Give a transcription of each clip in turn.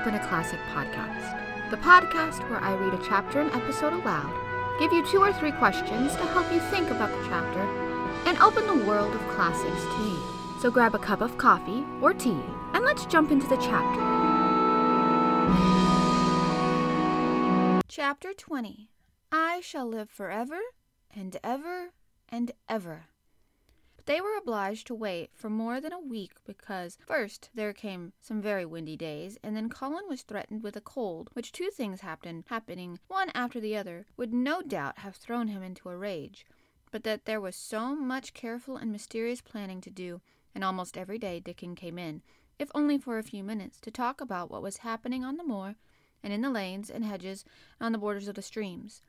Open a Classic podcast, the podcast where I read a chapter and episode aloud, give you two or three questions to help you think about the chapter, and open the world of classics to you. So grab a cup of coffee or tea, and let's jump into the chapter. Chapter 20 I Shall Live Forever and Ever and Ever. But they were obliged to wait for more than a week because, first, there came some very windy days, and then Colin was threatened with a cold, which two things happened, happening one after the other, would no doubt have thrown him into a rage. But that there was so much careful and mysterious planning to do, and almost every day Dickon came in, if only for a few minutes, to talk about what was happening on the moor, and in the lanes and hedges, and on the borders of the streams.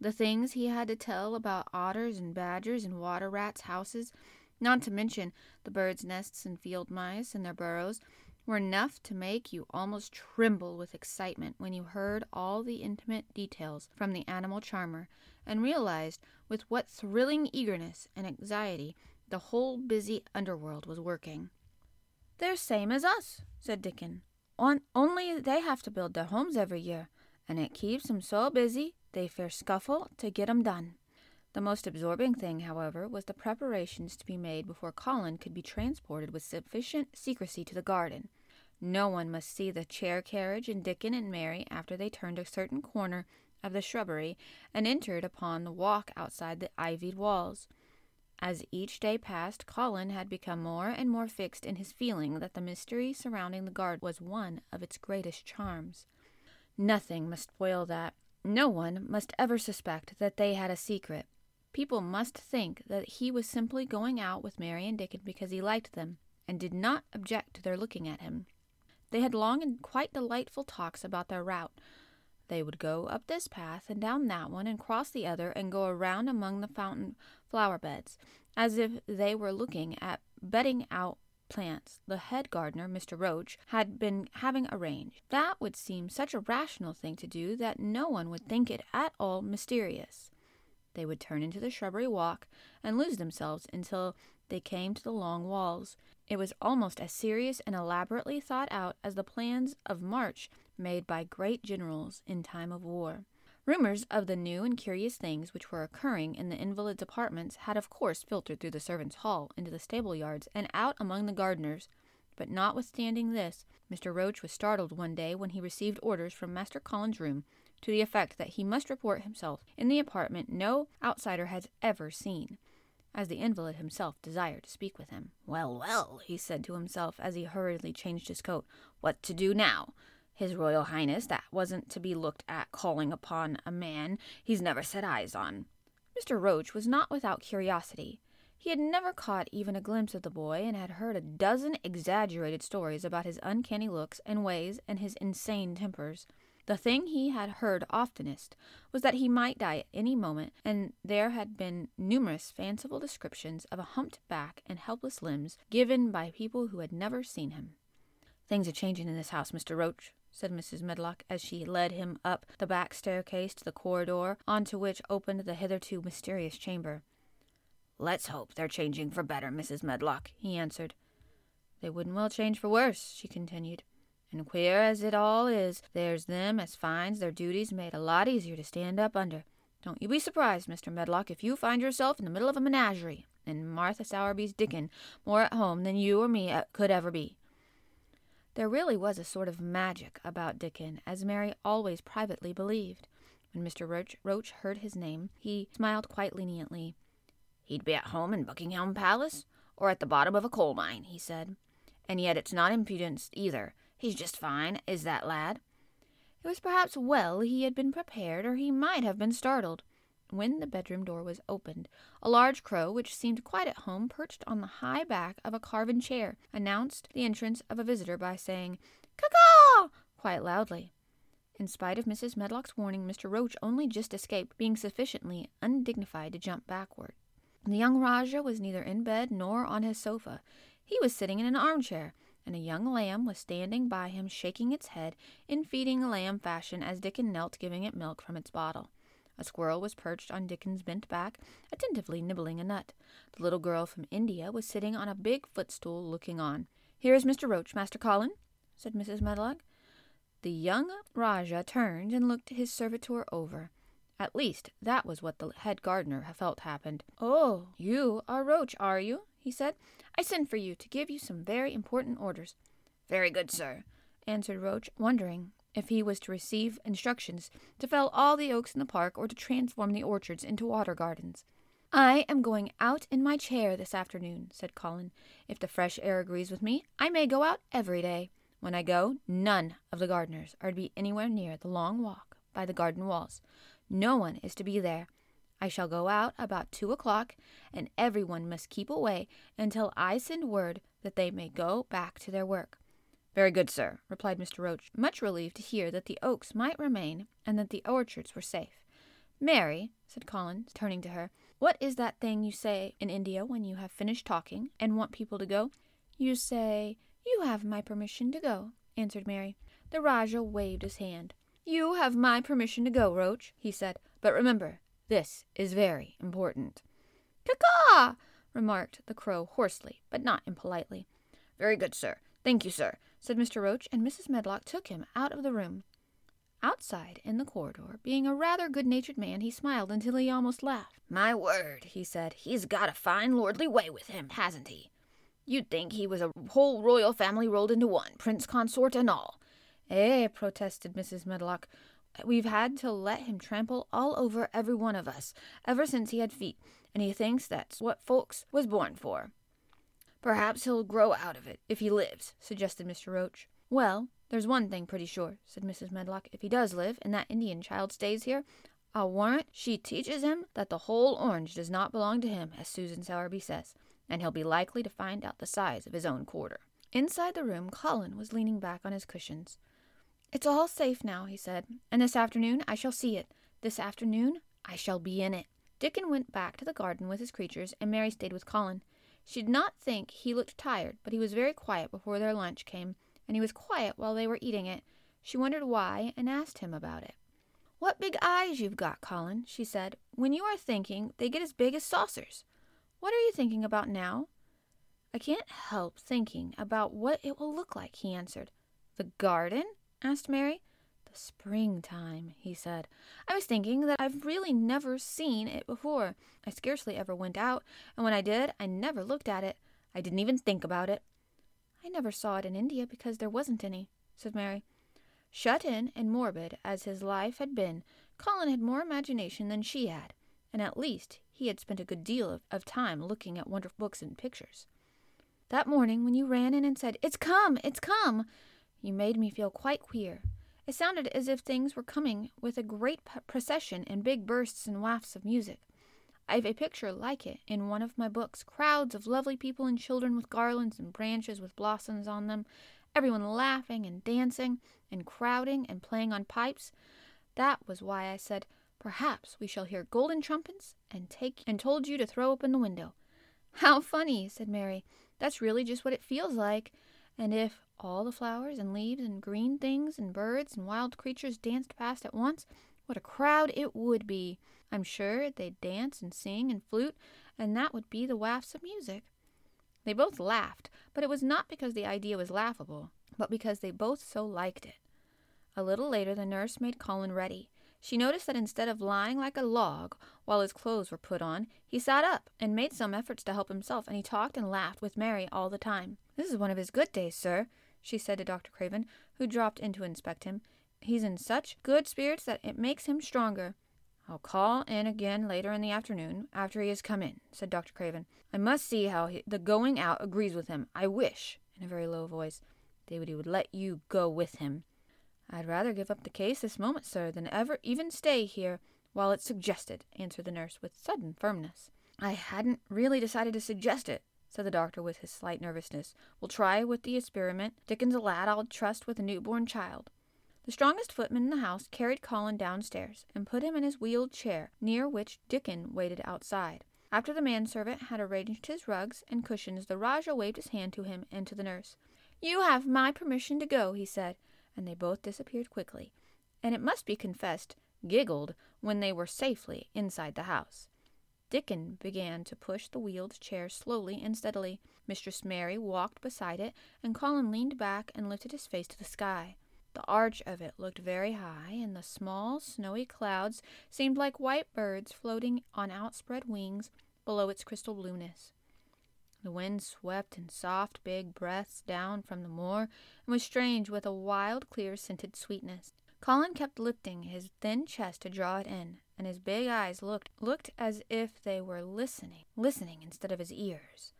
The things he had to tell about otters and badgers and water rats' houses, not to mention the birds' nests and field mice and their burrows, were enough to make you almost tremble with excitement when you heard all the intimate details from the animal charmer, and realized with what thrilling eagerness and anxiety the whole busy underworld was working. They're same as us, said Dickon. On, only they have to build their homes every year, and it keeps 'em so busy they fair scuffle to get 'em done. The most absorbing thing, however, was the preparations to be made before Colin could be transported with sufficient secrecy to the garden. No one must see the chair carriage and Dickon and Mary after they turned a certain corner of the shrubbery and entered upon the walk outside the ivied walls. As each day passed, Colin had become more and more fixed in his feeling that the mystery surrounding the garden was one of its greatest charms. Nothing must spoil that. No one must ever suspect that they had a secret. People must think that he was simply going out with Mary and Dickon because he liked them, and did not object to their looking at him. They had long and quite delightful talks about their route. They would go up this path and down that one and cross the other and go around among the fountain flower beds, as if they were looking at bedding out plants the head gardener, Mr. Roach, had been having arranged. That would seem such a rational thing to do that no one would think it at all mysterious. They would turn into the shrubbery walk and lose themselves until they came to the long walls. It was almost as serious and elaborately thought out as the plans of march made by great generals in time of war. Rumors of the new and curious things which were occurring in the invalids' apartments had of course filtered through the servants' hall into the stable yards and out among the gardeners. But notwithstanding this, Mr. Roach was startled one day when he received orders from Master Colin's room to the effect that he must report himself in the apartment no outsider had ever seen, as the invalid himself desired to speak with him. Well, well, he said to himself as he hurriedly changed his coat, what to do now? His Royal Highness, that wasn't to be looked at calling upon a man he's never set eyes on. Mr. Roach was not without curiosity. He had never caught even a glimpse of the boy, and had heard a dozen exaggerated stories about his uncanny looks and ways and his insane tempers. The thing he had heard oftenest was that he might die at any moment, and there had been numerous fanciful descriptions of a humped back and helpless limbs given by people who had never seen him. Things are changing in this house, Mr. Roach, said Mrs. Medlock as she led him up the back staircase to the corridor onto which opened the hitherto mysterious chamber. Let's hope they're changing for better, Mrs. Medlock, he answered. They wouldn't well change for worse, she continued. And queer as it all is, there's them as finds their duties made a lot easier to stand up under. Don't you be surprised, Mr. Medlock, if you find yourself in the middle of a menagerie, and Martha Sowerby's Dickon more at home than you or me uh, could ever be. There really was a sort of magic about Dickon, as Mary always privately believed. When Mr. Roach, Roach heard his name, he smiled quite leniently. He'd be at home in Buckingham Palace, or at the bottom of a coal mine, he said. And yet it's not impudence either. He's just fine, is that lad. It was perhaps well he had been prepared, or he might have been startled. When the bedroom door was opened, a large crow, which seemed quite at home, perched on the high back of a carven chair, announced the entrance of a visitor by saying, Caw quite loudly. In spite of Mrs. Medlock's warning, Mr. Roach only just escaped being sufficiently undignified to jump backward. The young Rajah was neither in bed nor on his sofa. He was sitting in an armchair, and a young lamb was standing by him, shaking its head in feeding lamb fashion as Dickon knelt giving it milk from its bottle. A squirrel was perched on Dickon's bent back, attentively nibbling a nut. The little girl from India was sitting on a big footstool looking on. Here is Mr. Roach, Master Colin, said Mrs. Medlock. The young Rajah turned and looked his servitor over. At least, that was what the head gardener felt happened. Oh, you are Roach, are you? he said. I sent for you to give you some very important orders. Very good, sir, answered Roach, wondering if he was to receive instructions to fell all the oaks in the park or to transform the orchards into water gardens. I am going out in my chair this afternoon, said Colin. If the fresh air agrees with me, I may go out every day. When I go, none of the gardeners are to be anywhere near the long walk by the garden walls. No one is to be there. I shall go out about two o'clock, and everyone must keep away until I send word that they may go back to their work. Very good, sir, replied Mr. Roach, much relieved to hear that the oaks might remain and that the orchards were safe. Mary, said Colin, turning to her, what is that thing you say in India when you have finished talking and want people to go? You say, You have my permission to go, answered Mary. The Rajah waved his hand. You have my permission to go, Roach, he said, but remember, this is very important. Caw remarked the crow hoarsely, but not impolitely. Very good, sir. Thank you, sir, said Mr. Roach, and Mrs. Medlock took him out of the room. Outside, in the corridor, being a rather good natured man, he smiled until he almost laughed. My word, he said, he's got a fine lordly way with him, hasn't he? You'd think he was a whole royal family rolled into one, prince consort and all. Eh, protested Mrs. Medlock. We've had to let him trample all over every one of us, ever since he had feet, and he thinks that's what folks was born for. Perhaps he'll grow out of it, if he lives, suggested Mr. Roach. Well, there's one thing pretty sure, said Mrs. Medlock. If he does live, and that Indian child stays here, I'll warrant she teaches him that the whole orange does not belong to him, as Susan Sowerby says, and he'll be likely to find out the size of his own quarter. Inside the room, Colin was leaning back on his cushions. It's all safe now, he said, and this afternoon I shall see it. This afternoon I shall be in it. Dickon went back to the garden with his creatures, and Mary stayed with Colin. She did not think he looked tired, but he was very quiet before their lunch came, and he was quiet while they were eating it. She wondered why, and asked him about it. What big eyes you've got, Colin, she said. When you are thinking, they get as big as saucers. What are you thinking about now? I can't help thinking about what it will look like, he answered. The garden? asked Mary. Springtime, he said. I was thinking that I've really never seen it before. I scarcely ever went out, and when I did, I never looked at it. I didn't even think about it. I never saw it in India because there wasn't any, said Mary. Shut in and morbid as his life had been, Colin had more imagination than she had, and at least he had spent a good deal of, of time looking at wonderful books and pictures. That morning, when you ran in and said, It's come! It's come! you made me feel quite queer. It sounded as if things were coming with a great procession and big bursts and wafts of music. I've a picture like it in one of my books crowds of lovely people and children with garlands and branches with blossoms on them, everyone laughing and dancing and crowding and playing on pipes. That was why I said, Perhaps we shall hear golden trumpets and take and told you to throw open the window. How funny, said Mary. That's really just what it feels like. And if all the flowers and leaves and green things and birds and wild creatures danced past at once, what a crowd it would be. I'm sure they'd dance and sing and flute, and that would be the wafts of music. They both laughed, but it was not because the idea was laughable, but because they both so liked it. A little later, the nurse made Colin ready. She noticed that instead of lying like a log while his clothes were put on, he sat up and made some efforts to help himself, and he talked and laughed with Mary all the time. This is one of his good days, sir, she said to Dr. Craven, who dropped in to inspect him. He's in such good spirits that it makes him stronger. I'll call in again later in the afternoon, after he has come in, said Dr. Craven. I must see how he, the going out agrees with him. I wish, in a very low voice, David would let you go with him. I'd rather give up the case this moment, sir, than ever even stay here while it's suggested, answered the nurse with sudden firmness. I hadn't really decided to suggest it, said the doctor with his slight nervousness. We'll try with the experiment. Dickon's a lad I'll trust with a newborn child. The strongest footman in the house carried Colin downstairs and put him in his wheeled chair, near which Dickon waited outside. After the manservant had arranged his rugs and cushions, the Rajah waved his hand to him and to the nurse. You have my permission to go, he said, and they both disappeared quickly, and it must be confessed, giggled when they were safely inside the house. Dickon began to push the wheeled chair slowly and steadily. Mistress Mary walked beside it, and Colin leaned back and lifted his face to the sky. The arch of it looked very high, and the small, snowy clouds seemed like white birds floating on outspread wings below its crystal blueness. The wind swept in soft, big breaths down from the moor and was strange with a wild, clear, scented sweetness. Colin kept lifting his thin chest to draw it in, and his big eyes looked looked as if they were listening, listening instead of his ears.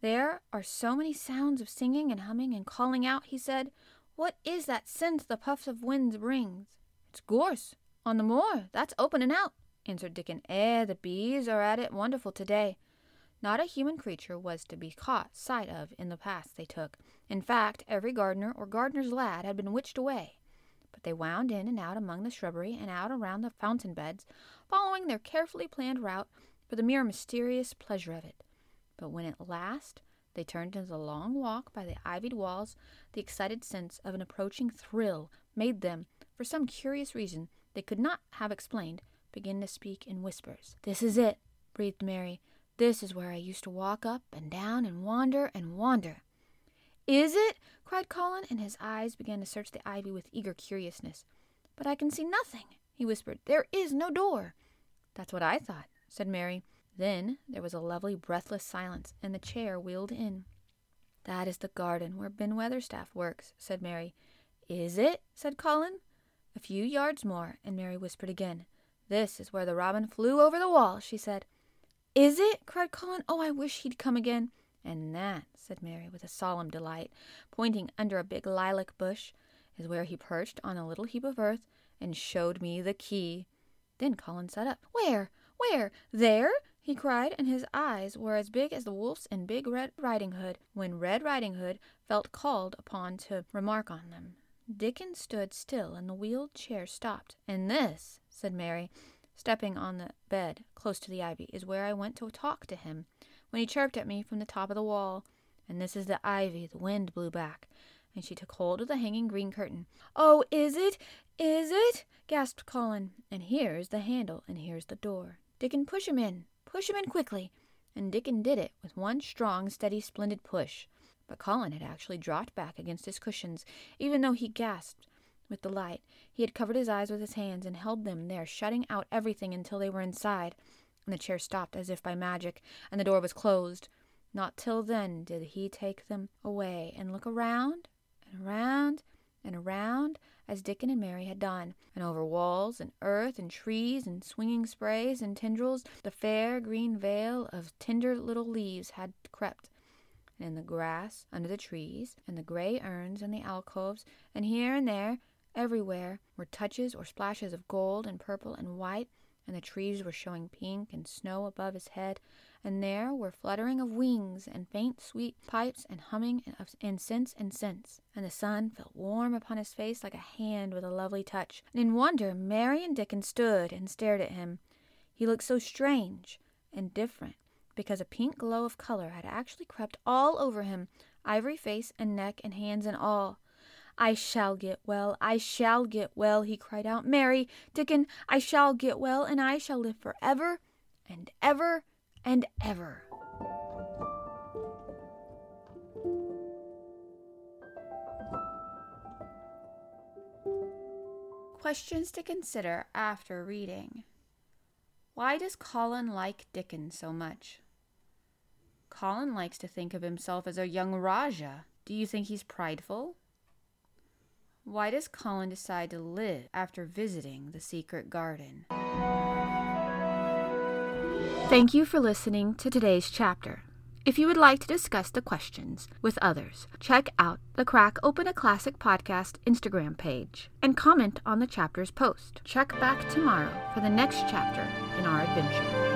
There are so many sounds of singing and humming and calling out, he said. What is that scent the puffs of wind brings? It's gorse on the moor. That's opening out, answered Dickon. Eh, the bees are at it wonderful today. Not a human creature was to be caught sight of in the paths they took. In fact, every gardener or gardener's lad had been witched away. But they wound in and out among the shrubbery and out around the fountain beds, following their carefully planned route for the mere mysterious pleasure of it. But when at last they turned into the long walk by the ivied walls, the excited sense of an approaching thrill made them, for some curious reason they could not have explained, begin to speak in whispers. This is it, breathed Mary. This is where I used to walk up and down and wander and wander. Is it? cried Colin, and his eyes began to search the ivy with eager curiousness. But I can see nothing, he whispered. There is no door. That's what I thought, said Mary. Then there was a lovely breathless silence, and the chair wheeled in. That is the garden where Ben Weatherstaff works, said Mary. Is it? said Colin. A few yards more, and Mary whispered again. This is where the robin flew over the wall, she said. Is it? cried Colin. Oh, I wish he'd come again. And that, said Mary with a solemn delight, pointing under a big lilac bush, is where he perched on a little heap of earth and showed me the key. Then Colin sat up. Where? Where? There? he cried, and his eyes were as big as the wolf's in Big Red Riding Hood when Red Riding Hood felt called upon to remark on them. Dickon stood still, and the wheeled chair stopped. And this, said Mary, stepping on the bed close to the ivy, is where I went to talk to him when he chirped at me from the top of the wall. And this is the ivy the wind blew back. And she took hold of the hanging green curtain. Oh, is it? Is it? gasped Colin. And here's the handle, and here's the door. Dickon, push him in, Push him in quickly. And Dickon did it with one strong, steady, splendid push. But Colin had actually dropped back against his cushions, even though he gasped with delight. He had covered his eyes with his hands and held them there, shutting out everything until they were inside. And the chair stopped as if by magic, and the door was closed. Not till then did he take them away and look around and around and around as Dickon and Mary had done, and over walls and earth and trees and swinging sprays and tendrils the fair green veil of tender little leaves had crept. And in the grass under the trees, and the gray urns in the alcoves, and here and there, everywhere, were touches or splashes of gold and purple and white, and the trees were showing pink and snow above his head, and there were fluttering of wings and faint sweet pipes and humming of incense and scents, and the sun felt warm upon his face like a hand with a lovely touch. And in wonder Mary and Dickon stood and stared at him. He looked so strange and different because a pink glow of color had actually crept all over him, ivory face and neck and hands and all. I shall get well, I shall get well, he cried out. Mary, Dickon, I shall get well, and I shall live forever and ever and ever. Questions to consider after reading. Why does Colin like Dickon so much? Colin likes to think of himself as a young Rajah. Do you think he's prideful? Why does Colin decide to live after visiting the secret garden? Thank you for listening to today's chapter. If you would like to discuss the questions with others, check out the Crack Open a Classic podcast Instagram page and comment on the chapter's post. Check back tomorrow for the next chapter in our adventure.